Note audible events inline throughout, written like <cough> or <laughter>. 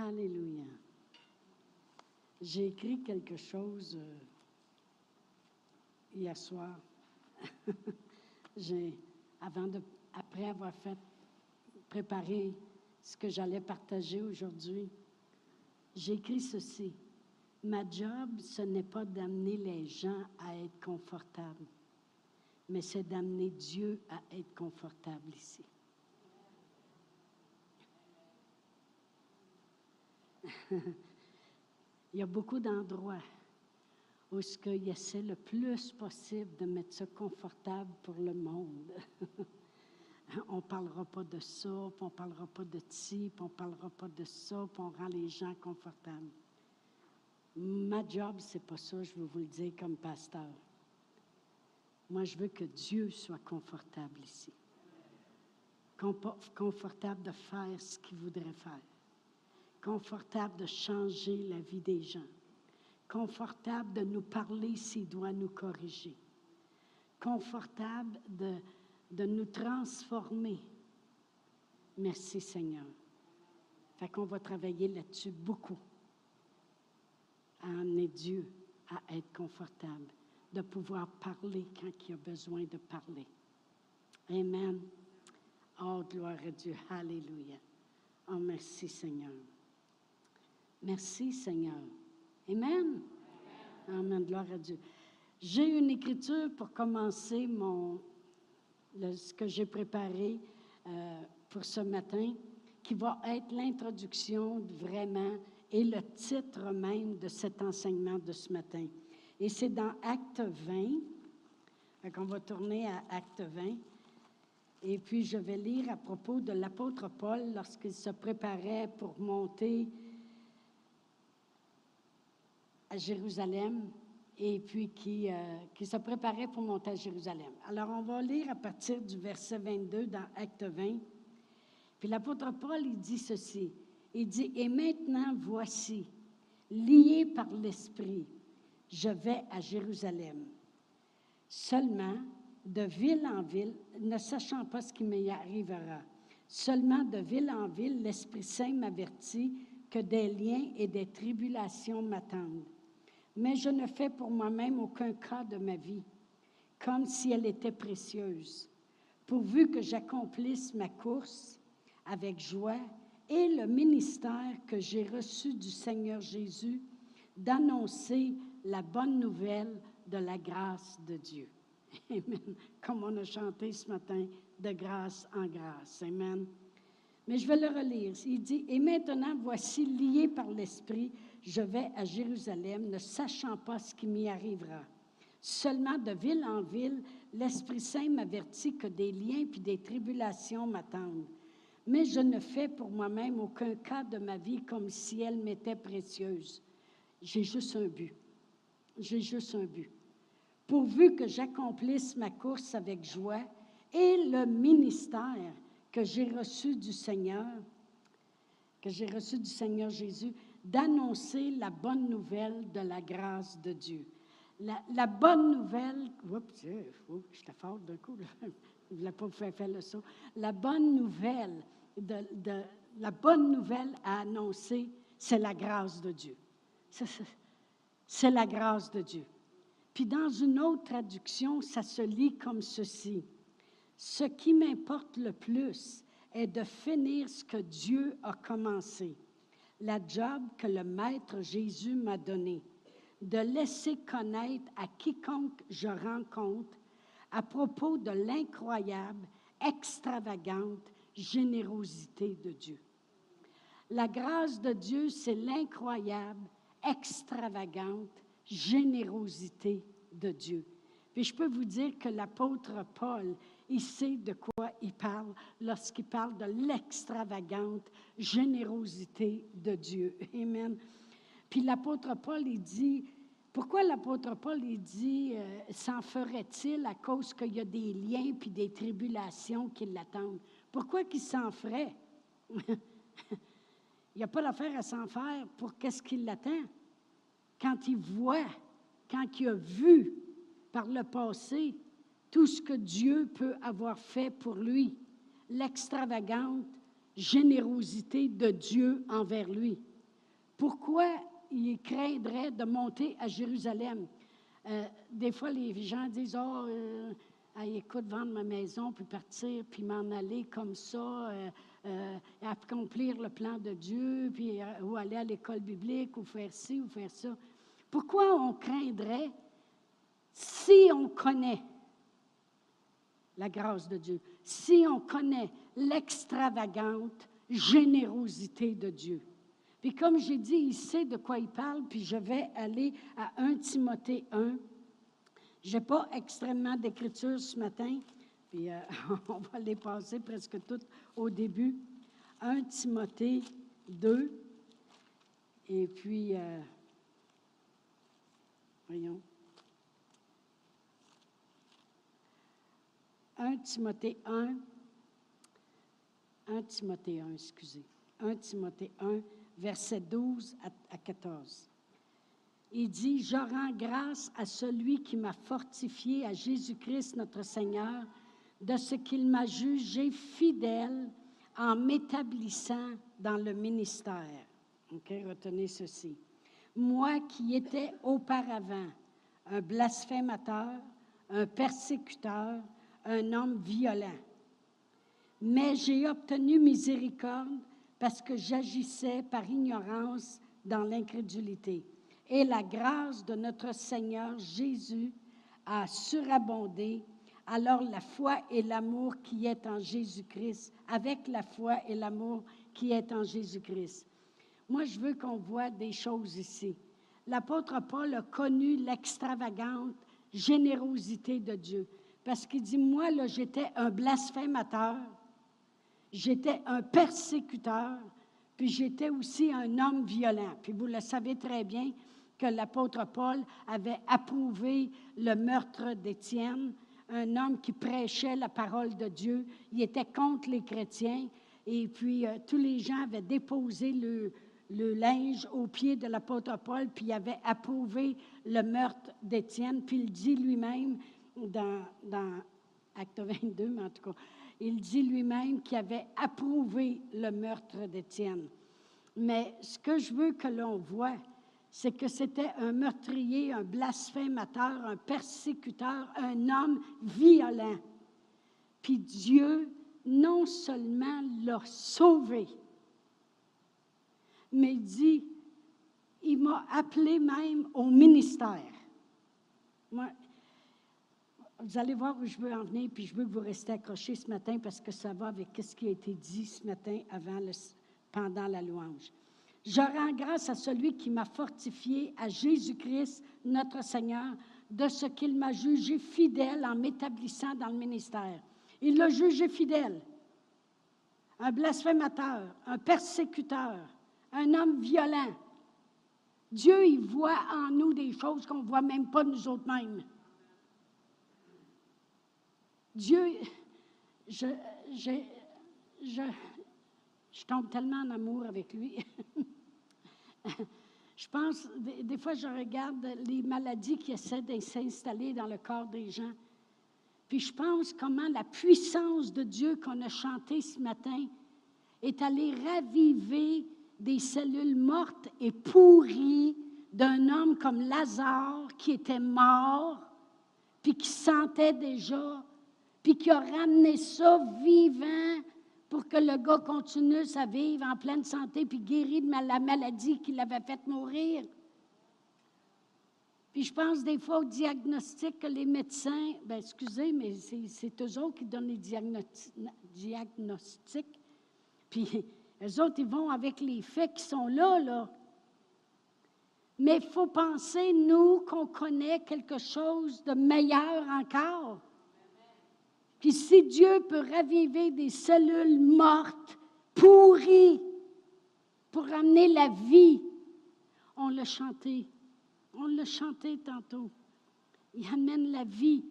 Alléluia. J'ai écrit quelque chose euh, hier soir. <laughs> Après avoir fait préparer ce que j'allais partager aujourd'hui, j'ai écrit ceci. Ma job, ce n'est pas d'amener les gens à être confortables, mais c'est d'amener Dieu à être confortable ici. <laughs> Il y a beaucoup d'endroits où ce qu'il essaie le plus possible de mettre ça confortable pour le monde. <laughs> on ne parlera pas de ça, on ne parlera pas de ci, puis on ne parlera pas de ça, on rend les gens confortables. Ma job, c'est pas ça, je veux vous le dire comme pasteur. Moi, je veux que Dieu soit confortable ici. Confortable de faire ce qu'il voudrait faire confortable de changer la vie des gens, confortable de nous parler s'il doit nous corriger, confortable de, de nous transformer. Merci Seigneur. Fait qu'on va travailler là-dessus beaucoup, à amener Dieu à être confortable, de pouvoir parler quand il a besoin de parler. Amen. Oh, gloire à Dieu. Alléluia. Oh, merci Seigneur. Merci Seigneur. Amen. Amen. Gloire à Dieu. J'ai une écriture pour commencer mon, ce que j'ai préparé euh, pour ce matin, qui va être l'introduction vraiment et le titre même de cet enseignement de ce matin. Et c'est dans Acte 20. on va tourner à Acte 20. Et puis je vais lire à propos de l'apôtre Paul lorsqu'il se préparait pour monter Jérusalem et puis qui, euh, qui se préparait pour monter à Jérusalem. Alors, on va lire à partir du verset 22 dans Acte 20. Puis l'apôtre Paul, il dit ceci. Il dit, Et maintenant, voici, lié par l'Esprit, je vais à Jérusalem. Seulement, de ville en ville, ne sachant pas ce qui m'y arrivera. Seulement de ville en ville, l'Esprit Saint m'avertit que des liens et des tribulations m'attendent mais je ne fais pour moi-même aucun cas de ma vie, comme si elle était précieuse, pourvu que j'accomplisse ma course avec joie et le ministère que j'ai reçu du Seigneur Jésus d'annoncer la bonne nouvelle de la grâce de Dieu. <laughs> Amen. Comme on a chanté ce matin, de grâce en grâce. Amen. Mais je vais le relire. Il dit, Et maintenant, voici lié par l'Esprit, je vais à Jérusalem, ne sachant pas ce qui m'y arrivera. Seulement de ville en ville, l'Esprit Saint m'avertit que des liens puis des tribulations m'attendent. Mais je ne fais pour moi-même aucun cas de ma vie comme si elle m'était précieuse. J'ai juste un but. J'ai juste un but. Pourvu que j'accomplisse ma course avec joie et le ministère que j'ai reçu du Seigneur, que j'ai reçu du Seigneur Jésus, d'annoncer la bonne nouvelle de la grâce de Dieu. La, bonne nouvelle, oups, j'étais fort d'un coup, <laughs> je pas vous le saut. La bonne nouvelle, de, la bonne nouvelle à annoncer, c'est la grâce de Dieu. C'est la grâce de Dieu. Puis dans une autre traduction, ça se lit comme ceci. Ce qui m'importe le plus est de finir ce que Dieu a commencé la job que le Maître Jésus m'a donnée, de laisser connaître à quiconque je rencontre à propos de l'incroyable, extravagante générosité de Dieu. La grâce de Dieu, c'est l'incroyable, extravagante générosité de Dieu. Puis je peux vous dire que l'apôtre Paul, il sait de quoi il parle lorsqu'il parle de l'extravagante générosité de Dieu. <laughs> Amen. Puis l'apôtre Paul, il dit, pourquoi l'apôtre Paul, il dit, euh, s'en ferait-il à cause qu'il y a des liens puis des tribulations qui l'attendent? Pourquoi qu'il s'en ferait? <laughs> il n'y a pas l'affaire à s'en faire pour qu'est-ce qui l'attend. Quand il voit, quand il a vu par le passé tout ce que Dieu peut avoir fait pour lui, l'extravagante générosité de Dieu envers lui. Pourquoi il craindrait de monter à Jérusalem? Euh, des fois, les gens disent, oh, euh, écoute, vendre ma maison, puis partir, puis m'en aller comme ça, euh, accomplir le plan de Dieu, puis ou aller à l'école biblique, ou faire ci, ou faire ça. Pourquoi on craindrait si on connaît la grâce de Dieu, si on connaît l'extravagante générosité de Dieu. Puis comme j'ai dit, il sait de quoi il parle, puis je vais aller à 1 Timothée 1. Je n'ai pas extrêmement d'écriture ce matin, puis euh, <laughs> on va les passer presque toutes au début. 1 Timothée 2, et puis, euh, voyons. 1 Timothée 1, 1 Timothée 1, excusez. 1 Timothée 1, verset 12 à 14. Il dit, Je rends grâce à celui qui m'a fortifié, à Jésus-Christ notre Seigneur, de ce qu'il m'a jugé fidèle en m'établissant dans le ministère. OK, retenez ceci. Moi qui étais auparavant un blasphémateur, un persécuteur, un homme violent. Mais j'ai obtenu miséricorde parce que j'agissais par ignorance dans l'incrédulité. Et la grâce de notre Seigneur Jésus a surabondé. Alors la foi et l'amour qui est en Jésus-Christ, avec la foi et l'amour qui est en Jésus-Christ. Moi, je veux qu'on voit des choses ici. L'apôtre Paul a connu l'extravagante générosité de Dieu. Parce qu'il dit, moi, là, j'étais un blasphémateur, j'étais un persécuteur, puis j'étais aussi un homme violent. Puis vous le savez très bien que l'apôtre Paul avait approuvé le meurtre d'Étienne, un homme qui prêchait la parole de Dieu. Il était contre les chrétiens. Et puis, euh, tous les gens avaient déposé le, linge aux pieds de l'apôtre Paul, puis il avait approuvé le meurtre d'Étienne. Puis il dit lui-même, dans, Acte 22, mais en tout cas, il dit lui-même qu'il avait approuvé le meurtre d'Étienne. Mais ce que je veux que l'on voit, c'est que c'était un meurtrier, un blasphémateur, un persécuteur, un homme violent. Puis Dieu non seulement l'a sauvé, mais dit, il m'a appelé même au ministère. Moi, vous allez voir où je veux en venir, puis je veux que vous restiez accrochés ce matin parce que ça va avec ce qui a été dit ce matin pendant la louange. Je rends grâce à celui qui m'a fortifié, à Jésus-Christ, notre Seigneur, de ce qu'il m'a jugé fidèle en m'établissant dans le ministère. Il l'a jugé fidèle. Un blasphémateur, un persécuteur, un homme violent. Dieu, il voit en nous des choses qu'on ne voit même pas nous autres mêmes. Dieu, je, je, je, tombe tellement en amour avec lui. <laughs> je pense, des, fois, je regarde les maladies qui essaient de s'installer dans le corps des gens. Puis je pense comment la puissance de Dieu qu'on a chanté ce matin est allée raviver des cellules mortes et pourries d'un homme comme Lazare qui était mort, puis qui sentait déjà puis qui a ramené ça vivant pour que le gars continue à vivre en pleine santé, puis guéri de la maladie qui l'avait fait mourir. Puis je pense des fois au diagnostic que les médecins, ben excusez, mais c'est eux autres qui donnent les diagnostics. Puis eux autres, ils vont avec les faits qui sont là, là. Mais il faut penser, nous, qu'on connaît quelque chose de meilleur encore. Puis si Dieu peut raviver des cellules mortes, pourries, pour amener la vie, on l'a chanté. On l'a chanté tantôt. Il amène la vie,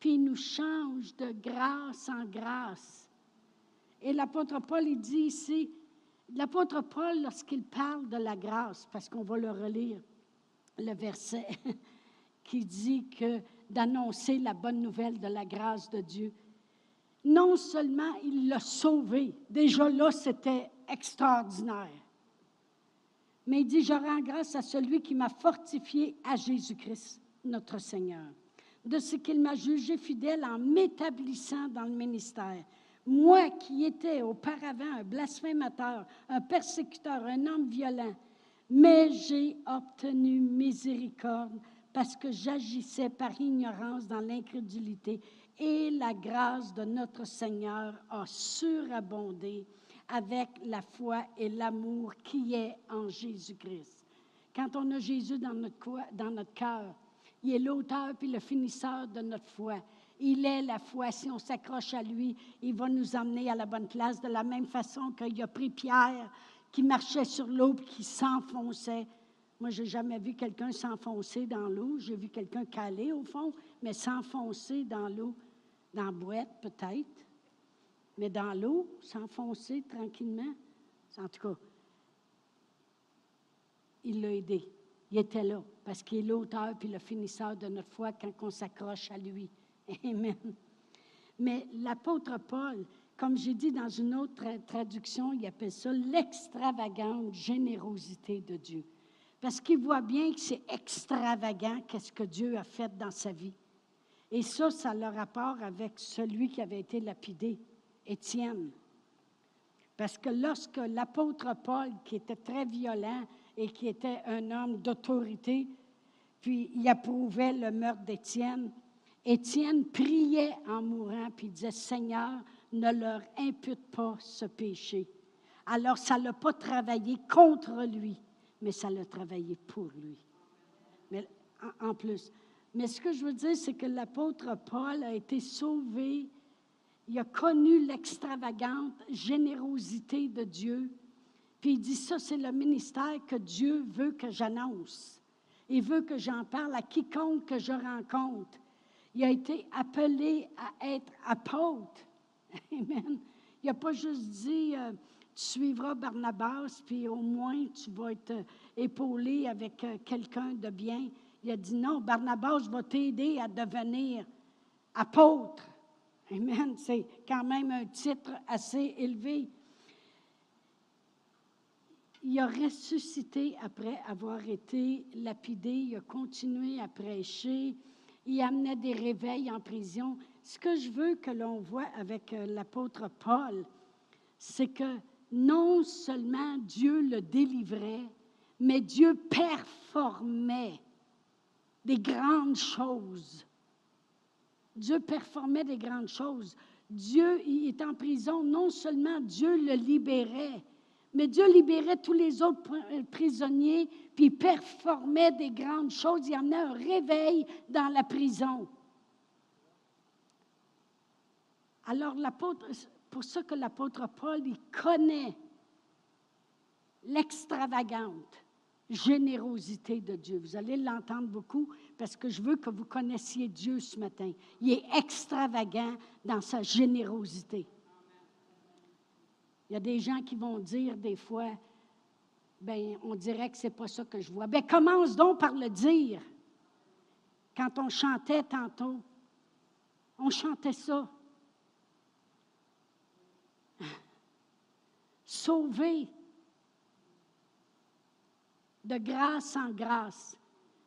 puis il nous change de grâce en grâce. Et l'apôtre Paul, il dit ici, l'apôtre Paul, lorsqu'il parle de la grâce, parce qu'on va le relire, le verset <laughs> qui dit que d'annoncer la bonne nouvelle de la grâce de Dieu, non seulement il l'a sauvé, déjà là, c'était extraordinaire. Mais il dit, je rends grâce à celui qui m'a fortifié à Jésus-Christ, notre Seigneur, de ce qu'il m'a jugé fidèle en m'établissant dans le ministère. Moi qui étais auparavant un blasphémateur, un persécuteur, un homme violent, mais j'ai obtenu miséricorde parce que j'agissais par ignorance dans l'incrédulité et la grâce de notre Seigneur a surabondé avec la foi et l'amour qui est en Jésus-Christ. Quand on a Jésus dans notre, cœur, il est l'auteur puis le finisseur de notre foi. Il est la foi. Si on s'accroche à lui, il va nous emmener à la bonne place de la même façon qu'il a pris Pierre qui marchait sur l'eau et qui s'enfonçait. Moi, je n'ai jamais vu quelqu'un s'enfoncer dans l'eau. J'ai vu quelqu'un caler au fond, mais s'enfoncer dans l'eau, dans la boîte peut-être. Mais dans l'eau, s'enfoncer tranquillement, en tout cas, il l'a aidé. Il était là, parce qu'il est l'auteur puis le finisseur de notre foi quand on s'accroche à lui. <laughs> Amen. Mais l'apôtre Paul, comme j'ai dit dans une autre traduction, il appelle ça l'extravagante générosité de Dieu. Parce qu'il voit bien que c'est extravagant qu'est-ce que Dieu a fait dans sa vie. Et ça, ça a le rapport avec celui qui avait été lapidé. Étienne. Parce que lorsque l'apôtre Paul, qui était très violent et qui était un homme d'autorité, puis il approuvait le meurtre d'Étienne, Étienne priait en mourant, puis il disait, Seigneur, ne leur impute pas ce péché. Alors, ça ne l'a pas travaillé contre lui, mais ça l'a travaillé pour lui. Mais en plus. Mais ce que je veux dire, c'est que l'apôtre Paul a été sauvé il a connu l'extravagante générosité de Dieu. Puis il dit, ça, c'est le ministère que Dieu veut que j'annonce. Il veut que j'en parle à quiconque que je rencontre. Il a été appelé à être apôtre. <laughs> Amen. Il n'a pas juste dit, euh, tu suivras Barnabas, puis au moins tu vas être euh, épaulé avec euh, quelqu'un de bien. Il a dit, non, Barnabas va t'aider à devenir apôtre. Amen. C'est quand même un titre assez élevé. Il a ressuscité après avoir été lapidé. Il a continué à prêcher. Il amenait des réveils en prison. Ce que je veux que l'on voit avec euh, l'apôtre Paul, c'est que non seulement Dieu le délivrait, mais Dieu performait des grandes choses Dieu performait des grandes choses. Dieu est en prison. Non seulement Dieu le libérait, mais Dieu libérait tous les autres euh, prisonniers, puis performait des grandes choses. Il amenait un réveil dans la prison. Alors, l'apôtre, pour ça que l'apôtre Paul, il connaît l'extravagante générosité de Dieu. Vous allez l'entendre beaucoup parce que je veux que vous connaissiez Dieu ce matin. Il est extravagant dans sa générosité. Il y a des gens qui vont dire des fois, ben, on dirait que c'est pas ça que je vois. Ben, commence donc par le dire. Quand on chantait tantôt, on chantait ça. <laughs> Sauver de grâce en grâce,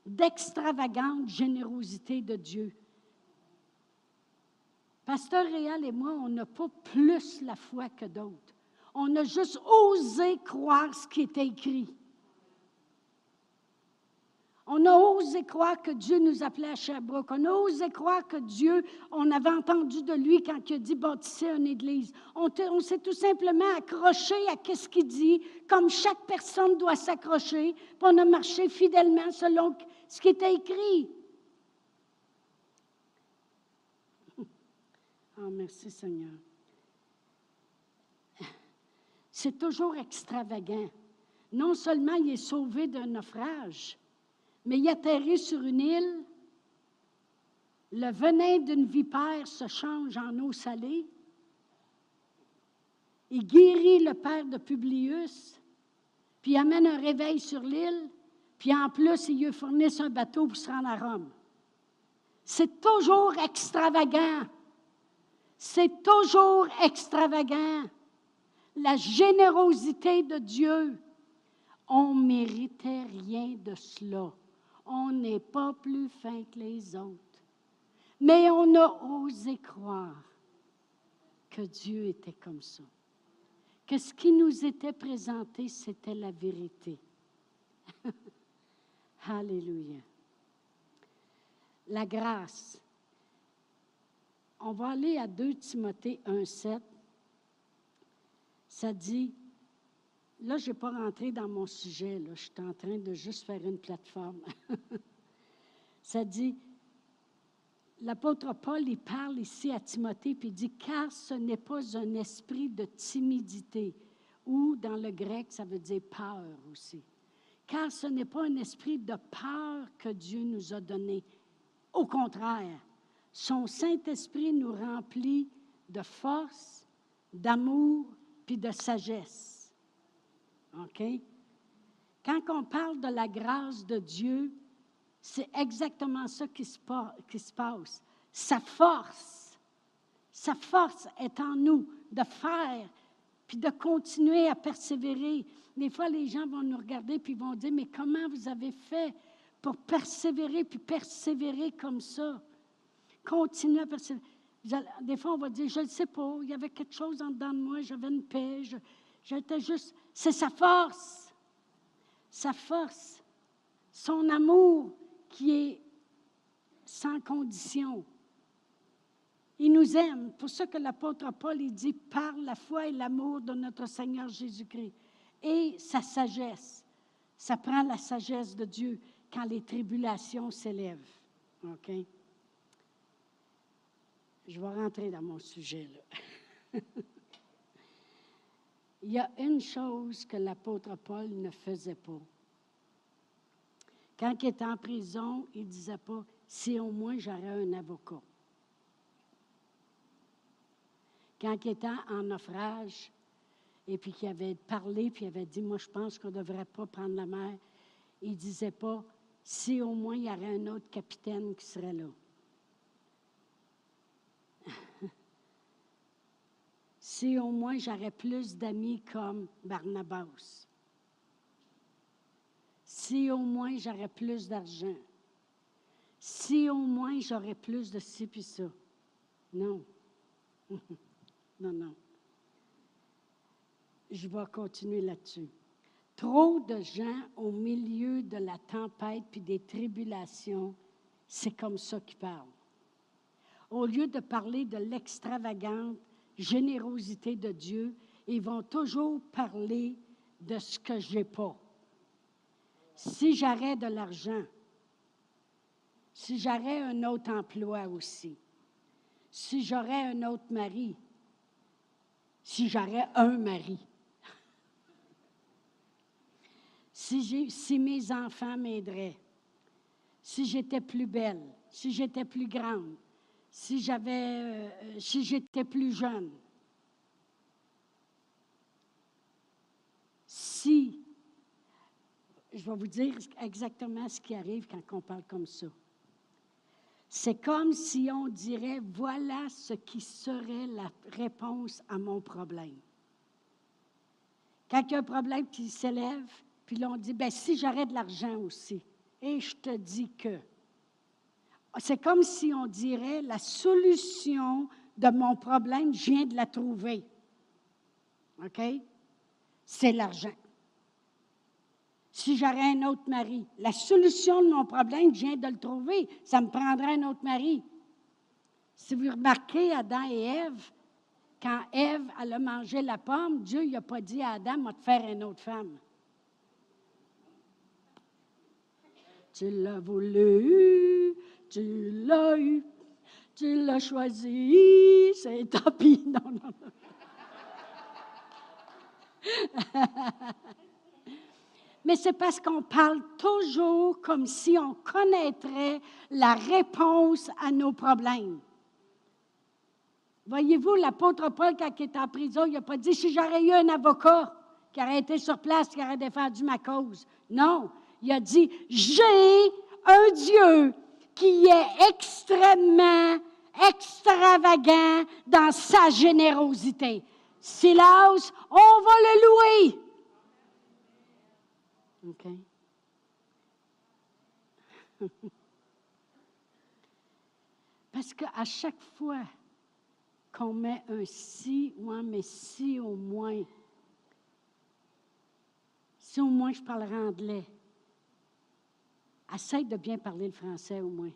d'extravagante générosité de Dieu. Pasteur Réal et moi, on n'a pas plus la foi que d'autres. On a juste osé croire ce qui était écrit. On a osé croire que Dieu nous appelait à Sherbrooke. On a osé croire que Dieu, on avait entendu de lui quand il a dit bâtissez une église. On, s'est tout simplement accroché à ce qu'il dit, comme chaque personne doit s'accrocher, on a marché fidèlement selon ce qui était écrit. Oh, merci Seigneur. C'est toujours extravagant. Non seulement il est sauvé d'un naufrage, mais il atterrit sur une île. Le venin d'une vipère se change en eau salée. Il guérit le père de Publius, puis amène un réveil sur l'île, puis en plus, il lui fournit un bateau pour se rendre à Rome. C'est toujours extravagant. c'est toujours extravagant. La générosité de Dieu, on ne méritait rien de cela. On n'est pas plus fin que les autres. Mais on a osé croire que Dieu était comme ça. Que ce qui nous était présenté, c'était la vérité. <laughs> Alléluia. La grâce. On va aller à 2 Timothée 1,7. Ça dit, là, je n'ai pas rentré dans mon sujet, je suis en train de juste faire une plateforme. <laughs> Ça dit, l'apôtre Paul, il parle ici à Timothée, puis il dit, car ce n'est pas un esprit de timidité, ou dans le grec, ça veut dire peur aussi. Car ce n'est pas un esprit de peur que Dieu nous a donné. Au contraire, son Saint-Esprit nous remplit de force, d'amour, puis de sagesse. OK? Quand on parle de la grâce de Dieu, c'est exactement ça qui se, passe. Sa force, sa force est en nous de faire, puis de continuer à persévérer. Des fois, les gens vont nous regarder puis vont dire, mais comment vous avez fait pour persévérer, puis persévérer comme ça? Continuer à persévérer. Des fois, on va dire, je ne sais pas, il y avait quelque chose en dedans de moi, j'avais une paix, j'étais juste... C'est sa force, sa force, son amour qui est sans condition. Il nous aime. Pour ça que l'apôtre Paul dit par la foi et l'amour de notre Seigneur Jésus-Christ et sa sagesse. Ça prend la sagesse de Dieu quand les tribulations s'élèvent. OK? Je vais rentrer dans mon sujet là. <laughs> Il y a une chose que l'apôtre Paul ne faisait pas. Quand il était en prison, il ne disait pas si au moins j'aurais un avocat. Quand il était en naufrage, et puis qu'il avait parlé, puis il avait dit Moi, je pense qu'on ne devrait pas prendre la mer, il ne disait pas si au moins il y aurait un autre capitaine qui serait là. Si au moins j'aurais plus d'amis comme Barnabas si au moins j'aurais plus d'argent, si au moins j'aurais plus de ci puis ça. Non. <laughs> non, non. Je vais continuer là-dessus. Trop de gens au milieu de la tempête puis des tribulations, c'est comme ça qu'ils parlent. Au lieu de parler de l'extravagante générosité de Dieu, ils vont toujours parler de ce que je n'ai pas. Si j'aurais de l'argent, si j'aurais un autre emploi aussi, si j'aurais un autre mari, si j'aurais un mari, <laughs> si, si mes enfants m'aideraient, si j'étais plus belle, si j'étais plus grande, si j'avais, euh, si j'étais plus jeune, si je vais vous dire exactement ce qui arrive quand on parle comme ça. C'est comme si on dirait, voilà ce qui serait la réponse à mon problème. Quand il y a un problème qui s'élève, puis là on dit, ben si j'aurais de l'argent aussi, et je te dis que. C'est comme si on dirait, la solution de mon problème, je viens de la trouver. OK? C'est l'argent si j'aurais un autre mari. La solution de mon problème, je viens de le trouver. Ça me prendrait un autre mari. Si vous remarquez Adam et Ève, quand Ève elle a mangé la pomme, Dieu n'a pas dit à Adam, va te faire une autre femme. Tu l'as voulu, tu l'as eu, tu l'as choisi, c'est <laughs> tant pis. Non, non, non. <laughs> mais c'est parce qu'on parle toujours comme si on connaîtrait la réponse à nos problèmes. Voyez-vous, l'apôtre Paul, quand il était en prison, il n'a pas dit si j'aurais eu un avocat qui aurait été sur place, qui aurait défendu ma cause. Non, il a dit j'ai un Dieu qui est extrêmement extravagant dans sa générosité. Silas, on va le louer. OK? <laughs> Parce qu'à chaque fois qu'on met un si ou un mais si au moins, si au moins je parlerai anglais, essaye de bien parler le français au moins.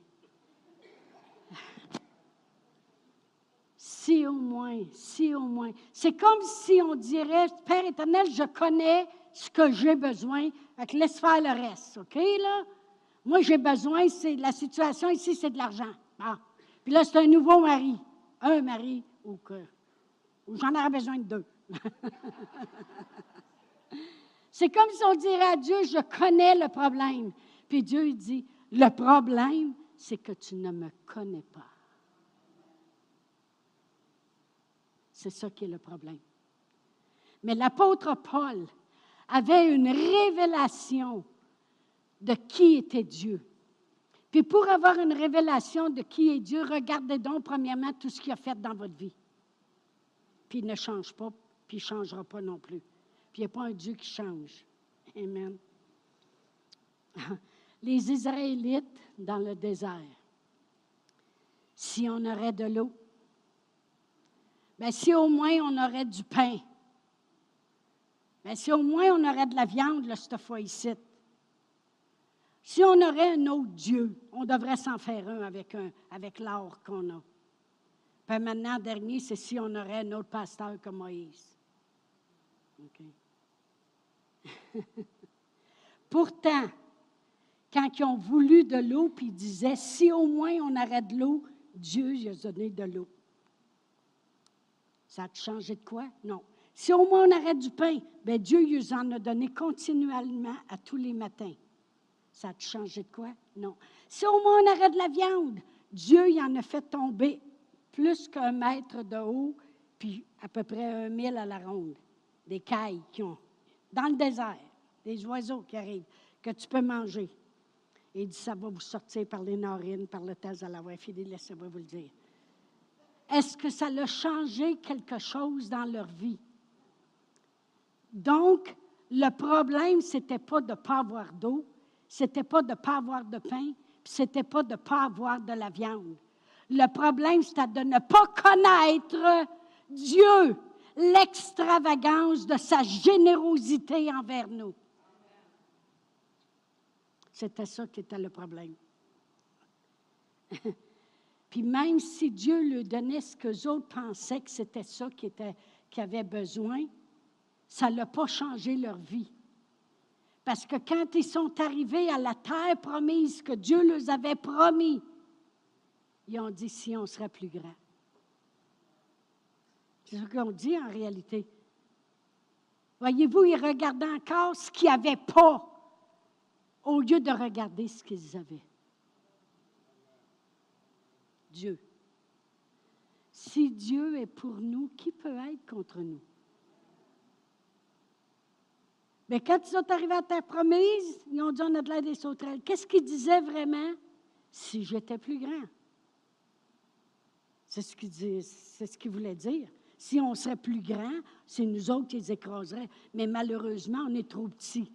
si au moins, si au moins. C'est comme si on dirait, Père éternel, je connais ce que j'ai besoin, laisse faire le reste, OK? Moi, j'ai besoin, la situation ici, c'est de l'argent. Puis là, c'est un nouveau mari. Un mari, ou que j'en aurais besoin de deux. <laughs> c'est comme si on dirait à Dieu, je connais le problème. Puis Dieu dit, le problème, c'est que tu ne me connais pas. C'est ça qui est le problème. Mais l'apôtre Paul avait une révélation de qui était Dieu. Puis pour avoir une révélation de qui est Dieu, regardez donc premièrement tout ce qu'il a fait dans votre vie. Puis il ne change pas, puis il ne changera pas non plus. Puis il n'y a pas un Dieu qui change. Amen. <laughs> Les Israélites dans le désert, si on aurait de l'eau, bien si au moins on aurait du pain, bien si au moins on aurait de la viande, là, cette fois ici, si on aurait un autre Dieu, on devrait s'en faire un avec, un, avec l'or qu'on a. Maintenant, dernier, c'est si on aurait un autre pasteur comme Moïse. <laughs> Pourtant, quand ils ont voulu de l'eau, puis ils disaient, si au moins on aurait de l'eau, Dieu lui a donné de l'eau. Ça a changé de quoi? Non. Si au moins on aurait du pain, bien Dieu lui en a donné continuellement à tous les matins. Ça a changé de quoi? Non. Si au moins on aurait de la viande, Dieu y en a fait tomber plus qu'un mètre de haut, puis à peu près un mille à la ronde. Des cailles qui ont, dans le désert, des oiseaux qui arrivent, que tu peux manger. Il dit, ça va vous sortir par les narines, par le tas à la laissez-moi vous le dire. Est-ce que ça a changé quelque chose dans leur vie? Donc, le problème, ce n'était pas de ne pas avoir d'eau, c'était pas de ne pas avoir de pain, puis c'était pas de ne pas avoir de la viande. Le problème, c'était de ne pas connaître Dieu, l'extravagance de sa générosité envers nous. C'était ça qui était le problème. <laughs> Puis même si Dieu lui donnait ce que les autres pensaient que c'était ça qui, était, qui avait besoin, ça n'a pas changé leur vie. Parce que quand ils sont arrivés à la terre promise que Dieu leur avait promis, ils ont dit si on serait plus grand. C'est ce qu'on dit en réalité. Voyez-vous, ils regardaient encore ce qu'ils n'avaient pas au lieu de regarder ce qu'ils avaient. Dieu. Si Dieu est pour nous, qui peut être contre nous? Mais quand ils sont arrivés à terre promise, ils ont dit on a de l'air des sauterelles. Qu'est-ce qu'ils disaient vraiment? Si j'étais plus grand. C'est ce qu'ils ce voulaient dire. Si on serait plus grand, c'est nous autres qui les écraseraient. Mais malheureusement, on est trop petits.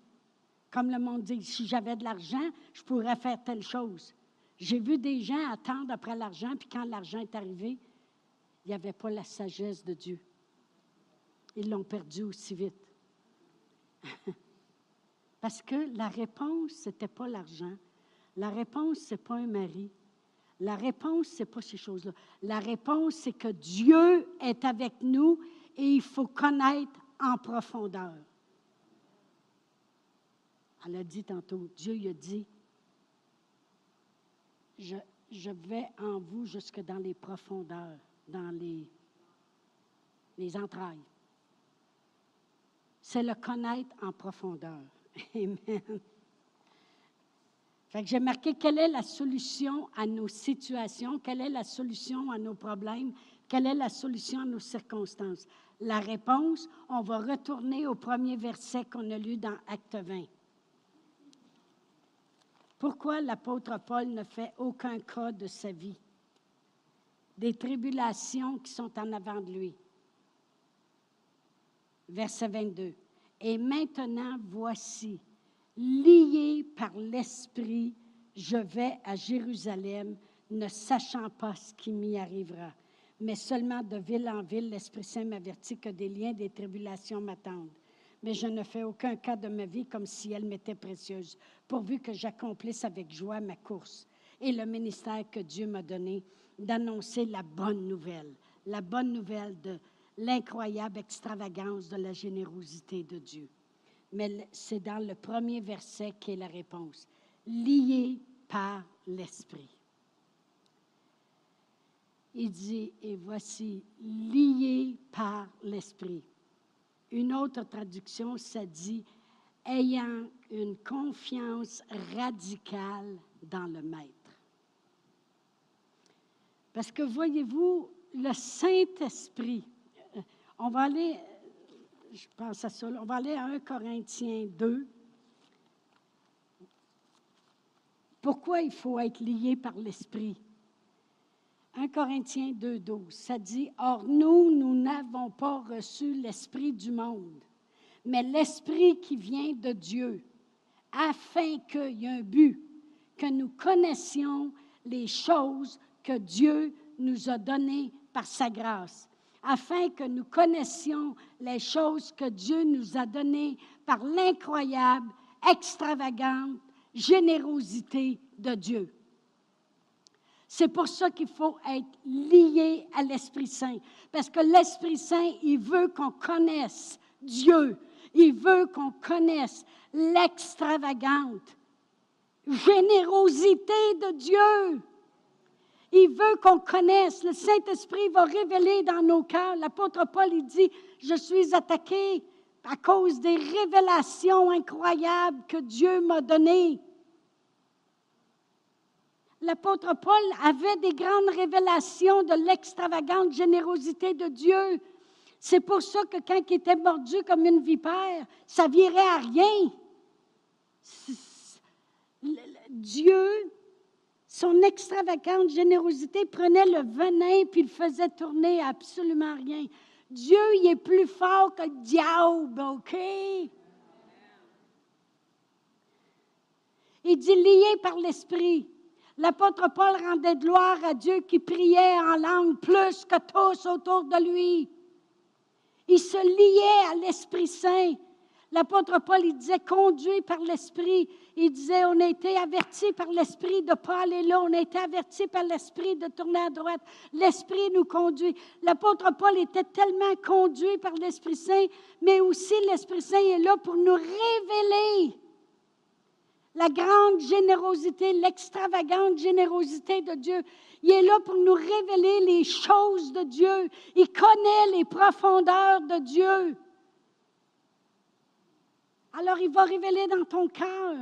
Comme le monde dit, si j'avais de l'argent, je pourrais faire telle chose. J'ai vu des gens attendre après l'argent, puis quand l'argent est arrivé, il n'y avait pas la sagesse de Dieu. Ils l'ont perdu aussi vite. <laughs> Parce que la réponse, ce n'était pas l'argent. La réponse, ce n'est pas un mari. La réponse, ce n'est pas ces choses-là. La réponse, c'est que Dieu est avec nous et il faut connaître en profondeur. Elle a dit tantôt, Dieu il a dit, je, je vais en vous jusque dans les profondeurs, dans les, les entrailles c'est le connaître en profondeur. <laughs> Amen. Fait que j'ai marqué quelle est la solution à nos situations, quelle est la solution à nos problèmes, quelle est la solution à nos circonstances? La réponse, on va retourner au premier verset qu'on a lu dans Acte 20. Pourquoi l'apôtre Paul ne fait aucun cas de sa vie? des tribulations qui sont en avant de lui. Verset 22. Et maintenant, voici, lié par l'Esprit, je vais à Jérusalem, ne sachant pas ce qui m'y arrivera. Mais seulement de ville en ville, l'Esprit Saint m'avertit que des liens, des tribulations m'attendent. Mais je ne fais aucun cas de ma vie comme si elle m'était précieuse, pourvu que j'accomplisse avec joie ma course et le ministère que Dieu m'a donné d'annoncer la bonne nouvelle, la bonne nouvelle de l'incroyable extravagance de la générosité de Dieu. Mais c'est dans le premier verset qu'est la réponse. Lié par l'Esprit. Il dit, et voici, lié par l'Esprit. Une autre traduction, ça dit, ayant une confiance radicale dans le Maître. Parce que voyez-vous, le Saint-Esprit, euh, on va aller, je pense à ça, on va aller à 1 Corinthiens 2. Pourquoi il faut être lié par l'Esprit? 1 Corinthiens 2, 12, ça dit, Or nous, nous n'avons pas reçu l'Esprit du monde, mais l'Esprit qui vient de Dieu, afin qu'il y ait un but, que nous connaissions les choses que Dieu nous a données par sa grâce, afin que nous connaissions les choses que Dieu nous a données par l'incroyable, extravagante générosité de Dieu. C'est pour ça qu'il faut être lié à l'Esprit Saint, parce que l'Esprit Saint, il veut qu'on connaisse Dieu, il veut qu'on connaisse l'extravagante générosité de Dieu. Il veut qu'on connaisse. Le Saint-Esprit va révéler dans nos cœurs. L'apôtre Paul, il dit, je suis attaqué à cause des révélations incroyables que Dieu m'a données. L'apôtre Paul avait des grandes révélations de l'extravagante générosité de Dieu. C'est pour ça que quand il était mordu comme une vipère, ça virait à rien. Dieu son extravagante générosité prenait le venin puis le faisait tourner à absolument rien. Dieu, il est plus fort que le diable, OK? Il dit lié par l'Esprit. L'apôtre Paul rendait gloire à Dieu qui priait en langue plus que tous autour de lui. Il se liait à l'Esprit Saint. L'apôtre Paul, il disait conduit par l'Esprit. Il disait on a été averti par l'Esprit de ne pas aller là. On a été averti par l'Esprit de tourner à droite. L'Esprit nous conduit. L'apôtre Paul était tellement conduit par l'Esprit Saint, mais aussi l'Esprit Saint est là pour nous révéler la grande générosité, l'extravagante générosité de Dieu. Il est là pour nous révéler les choses de Dieu. Il connaît les profondeurs de Dieu. Alors il va révéler dans ton cœur.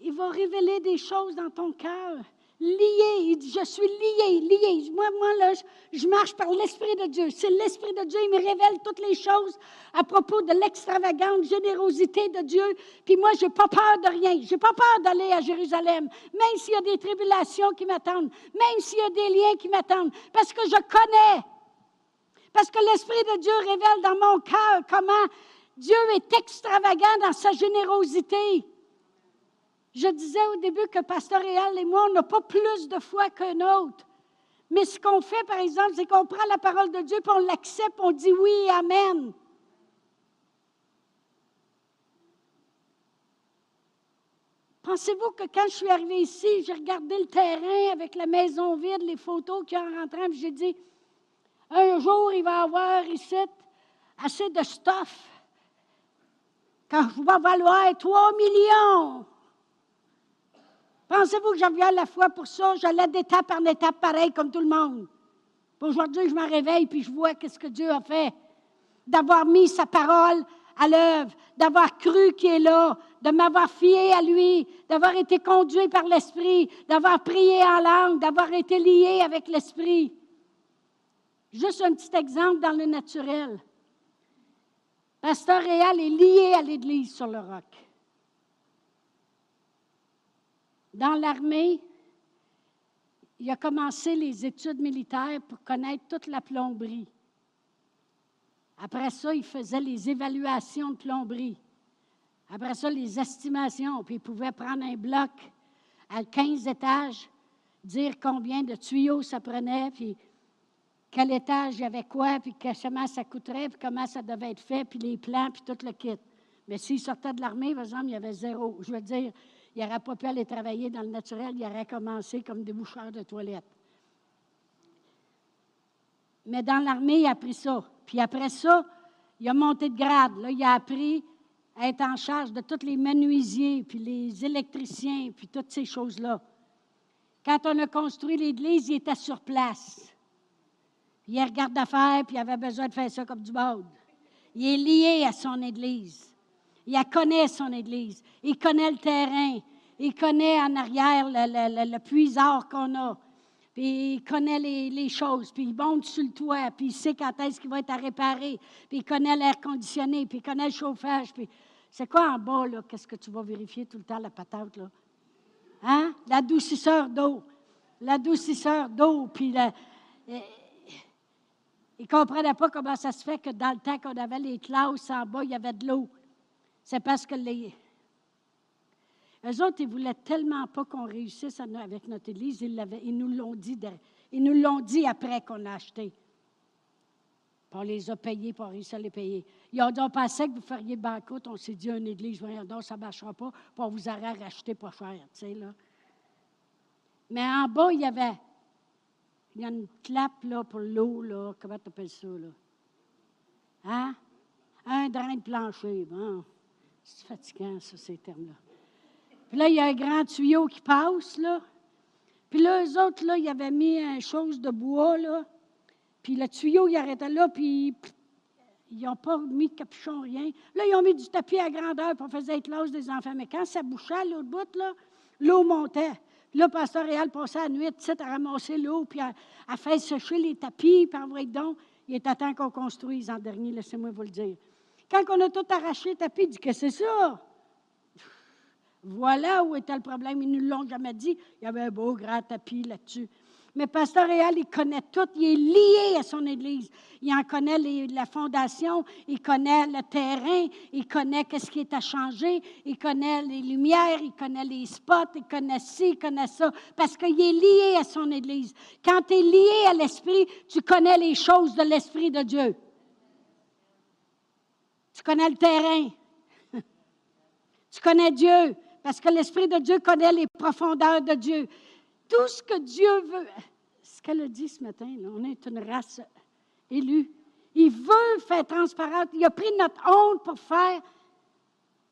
Il va révéler des choses dans ton cœur. Lié, il dit, je suis lié, lié. Moi, moi là, je, marche par l'Esprit de Dieu. C'est l'Esprit de Dieu, il me révèle toutes les choses à propos de l'extravagante générosité de Dieu. Puis moi, je n'ai pas peur de rien. Je n'ai pas peur d'aller à Jérusalem, même s'il y a des tribulations qui m'attendent, même s'il y a des liens qui m'attendent, parce que je connais. Parce que l'Esprit de Dieu révèle dans mon cœur comment Dieu est extravagant dans sa générosité. Je disais au début que Pasteur Réal et moi, on n'a pas plus de foi qu'un autre. Mais ce qu'on fait, par exemple, c'est qu'on prend la parole de Dieu, puis on l'accepte, on dit oui, Amen. Pensez-vous que quand je suis arrivée ici, j'ai regardé le terrain avec la maison vide, les photos qui en rentrant, puis j'ai dit, un jour, il va y avoir ici assez de stuff quand je vais valoir 3 millions. Pensez-vous que j'avais la foi pour ça? J'allais d'étape en étape pareil comme tout le monde. Aujourd'hui, je me réveille puis je vois qu'est-ce que Dieu a fait. D'avoir mis sa parole à l'œuvre, d'avoir cru qu'il est là, de m'avoir fié à lui, d'avoir été conduit par l'Esprit, d'avoir prié en langue, d'avoir été lié avec l'Esprit. Juste un petit exemple dans le naturel. Pasteur Réal est lié à l'Église sur le roc. Dans l'armée, il a commencé les études militaires pour connaître toute la plomberie. Après ça, il faisait les évaluations de plomberie. Après ça, les estimations. Puis il pouvait prendre un bloc à 15 étages, dire combien de tuyaux ça prenait, puis quel étage il y avait quoi, puis comment ça coûterait, puis comment ça devait être fait, puis les plans, puis tout le kit. Mais s'il sortait de l'armée, par exemple, il y avait zéro. Je veux dire, il n'aurait pas pu aller travailler dans le naturel, il aurait commencé comme déboucheur de toilettes. Mais dans l'armée, il a appris ça. Puis après ça, il a monté de grade. Là, il a appris à être en charge de tous les menuisiers, puis les électriciens, puis toutes ces choses-là. Quand on a construit l'église, il était sur place. Il regarde d'affaires, puis il avait besoin de faire ça comme du monde. Il est lié à son église. Il connaît son église. Il connaît le terrain. Il connaît en arrière le, le, qu'on a. Puis il connaît les, choses. Puis il monte sur le toit. Puis il sait quand est-ce qu'il va être à réparer. Puis il connaît l'air conditionné. Puis il connaît le chauffage. Puis c'est quoi en bas, là? Qu'est-ce que tu vas vérifier tout le temps, la patate, là? Hein? L'adoucisseur d'eau. L'adoucisseur d'eau. Puis la, ils ne comprenaient pas comment ça se fait que dans le temps qu'on avait les classes en bas, il y avait de l'eau. C'est parce que les. Eux autres, ils ne voulaient tellement pas qu'on réussisse avec notre Église, ils, ils nous l'ont dit, ils nous l'ont dit après qu'on a acheté. Puis on les a payés, pour réussir à les payer. Ils ont dit, on pensait que vous feriez banqueroute. On s'est dit, une église, voyons donc, ça ne marchera pas, puis on vous aurait racheté pas cher, tu sais, là. Mais en bas, il y avait il y a une clappe là, pour l'eau, là. Comment tu appelles ça, là? Hein? Un drain de plancher. Bon. C'est fatigant, ça, ces termes-là. Puis là, il y a un grand tuyau qui passe, là. Puis là, eux autres, là, ils avaient mis une chose de bois, là. Puis le tuyau, il arrêtait là, puis ils n'ont pas mis de capuchon, rien. Là, ils ont mis du tapis à grandeur pour faire être l'os des enfants. Mais quand ça bouchait, l'autre bout, là, l'eau montait. Là, Pasteur Réal passait la nuit à ramasser l'eau, puis à, faire sécher les tapis, puis envoyer donc. Il est temps qu'on construise en dernier, laissez-moi vous le dire. Quand on a tout arraché tapis, il dit que c'est ça. Voilà où était le problème. Ils ne l'ont jamais dit. Il y avait un beau grand tapis là-dessus. Mais Pasteur Réal, il connaît tout. Il est lié à son Église. Il en connaît la fondation, il connaît le terrain, il connaît qu'est-ce qui est à changer, il connaît les lumières, il connaît les spots, il connaît ci, il connaît ça, parce qu'il est lié à son Église. Quand tu es lié à l'Esprit, tu connais les choses de l'Esprit de Dieu. Tu connais le terrain. <laughs> tu connais Dieu, parce que l'Esprit de Dieu connaît les profondeurs de Dieu tout ce que Dieu veut. Ce qu'elle a dit ce matin, on est une race élue. Il veut faire transparente. Il a pris notre honte pour faire,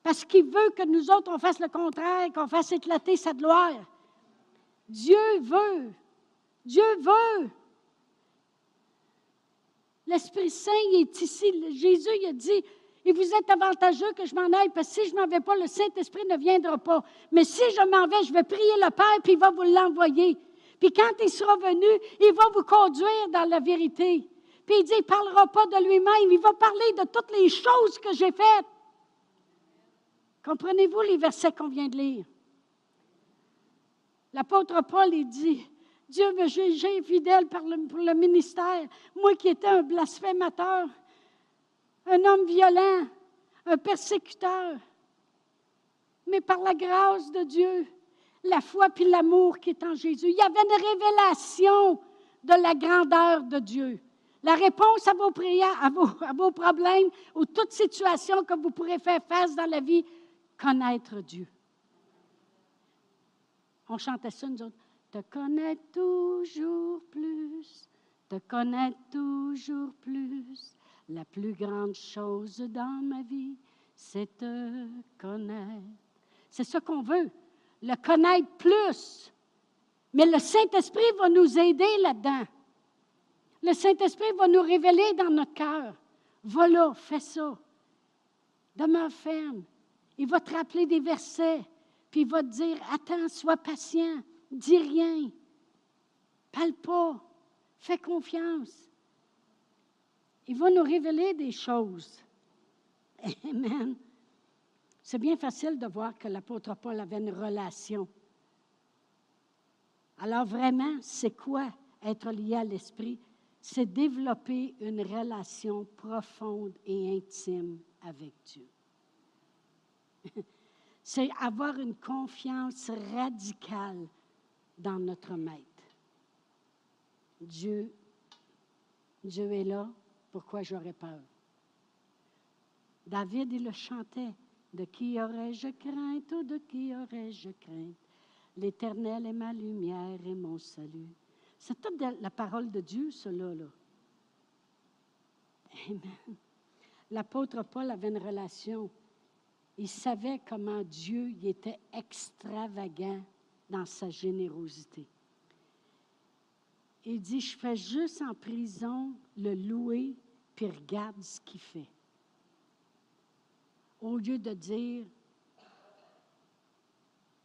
parce qu'il veut que nous autres, on fasse le contraire, qu'on fasse éclater sa gloire. Dieu veut. Dieu veut. L'Esprit Saint est ici. Jésus a dit, et vous êtes avantageux que je m'en aille, parce que si je ne m'en vais pas, le Saint-Esprit ne viendra pas. Mais si je m'en vais, je vais prier le Père, puis il va vous l'envoyer. Puis quand il sera venu, il va vous conduire dans la vérité. Puis il dit, il ne parlera pas de lui-même, il va parler de toutes les choses que j'ai faites. Comprenez-vous les versets qu'on vient de lire? L'apôtre Paul, il dit, Dieu me juger fidèle pour le ministère, moi qui étais un blasphémateur un homme violent, un persécuteur. Mais par la grâce de Dieu, la foi puis l'amour qui est en Jésus, il y avait une révélation de la grandeur de Dieu. La réponse à vos prières, à vos, à problèmes ou toute situation que vous pourrez faire face dans la vie, connaître Dieu. On chantait ça, nous autres. Te connaître toujours plus, te connaître toujours plus, la plus grande chose dans ma vie, c'est te connaître. C'est ce qu'on veut, le connaître plus. Mais le Saint-Esprit va nous aider là-dedans. Le Saint-Esprit va nous révéler dans notre cœur. Voilà, fais ça. Demeure ferme. Il va te rappeler des versets, puis il va te dire Attends, sois patient, dis rien, parle pas, fais confiance. Il va nous révéler des choses. <laughs> Amen. C'est bien facile de voir que l'apôtre Paul avait une relation Alors vraiment, c'est quoi être lié à l'Esprit? C'est développer une relation profonde et intime avec Dieu. <laughs> c'est avoir une confiance radicale dans notre Maître. Dieu, Dieu est là, pourquoi j'aurais peur? David, il le chantait. De qui aurais-je crainte ou de qui aurais-je crainte? L'Éternel est ma lumière et mon salut. C'est toute la parole de Dieu, cela. Là. Amen. L'apôtre Paul avait une relation. Il savait comment Dieu était extravagant dans sa générosité. Il dit, je fais juste en prison le louer, puis regarde ce qu'il fait. Au lieu de dire,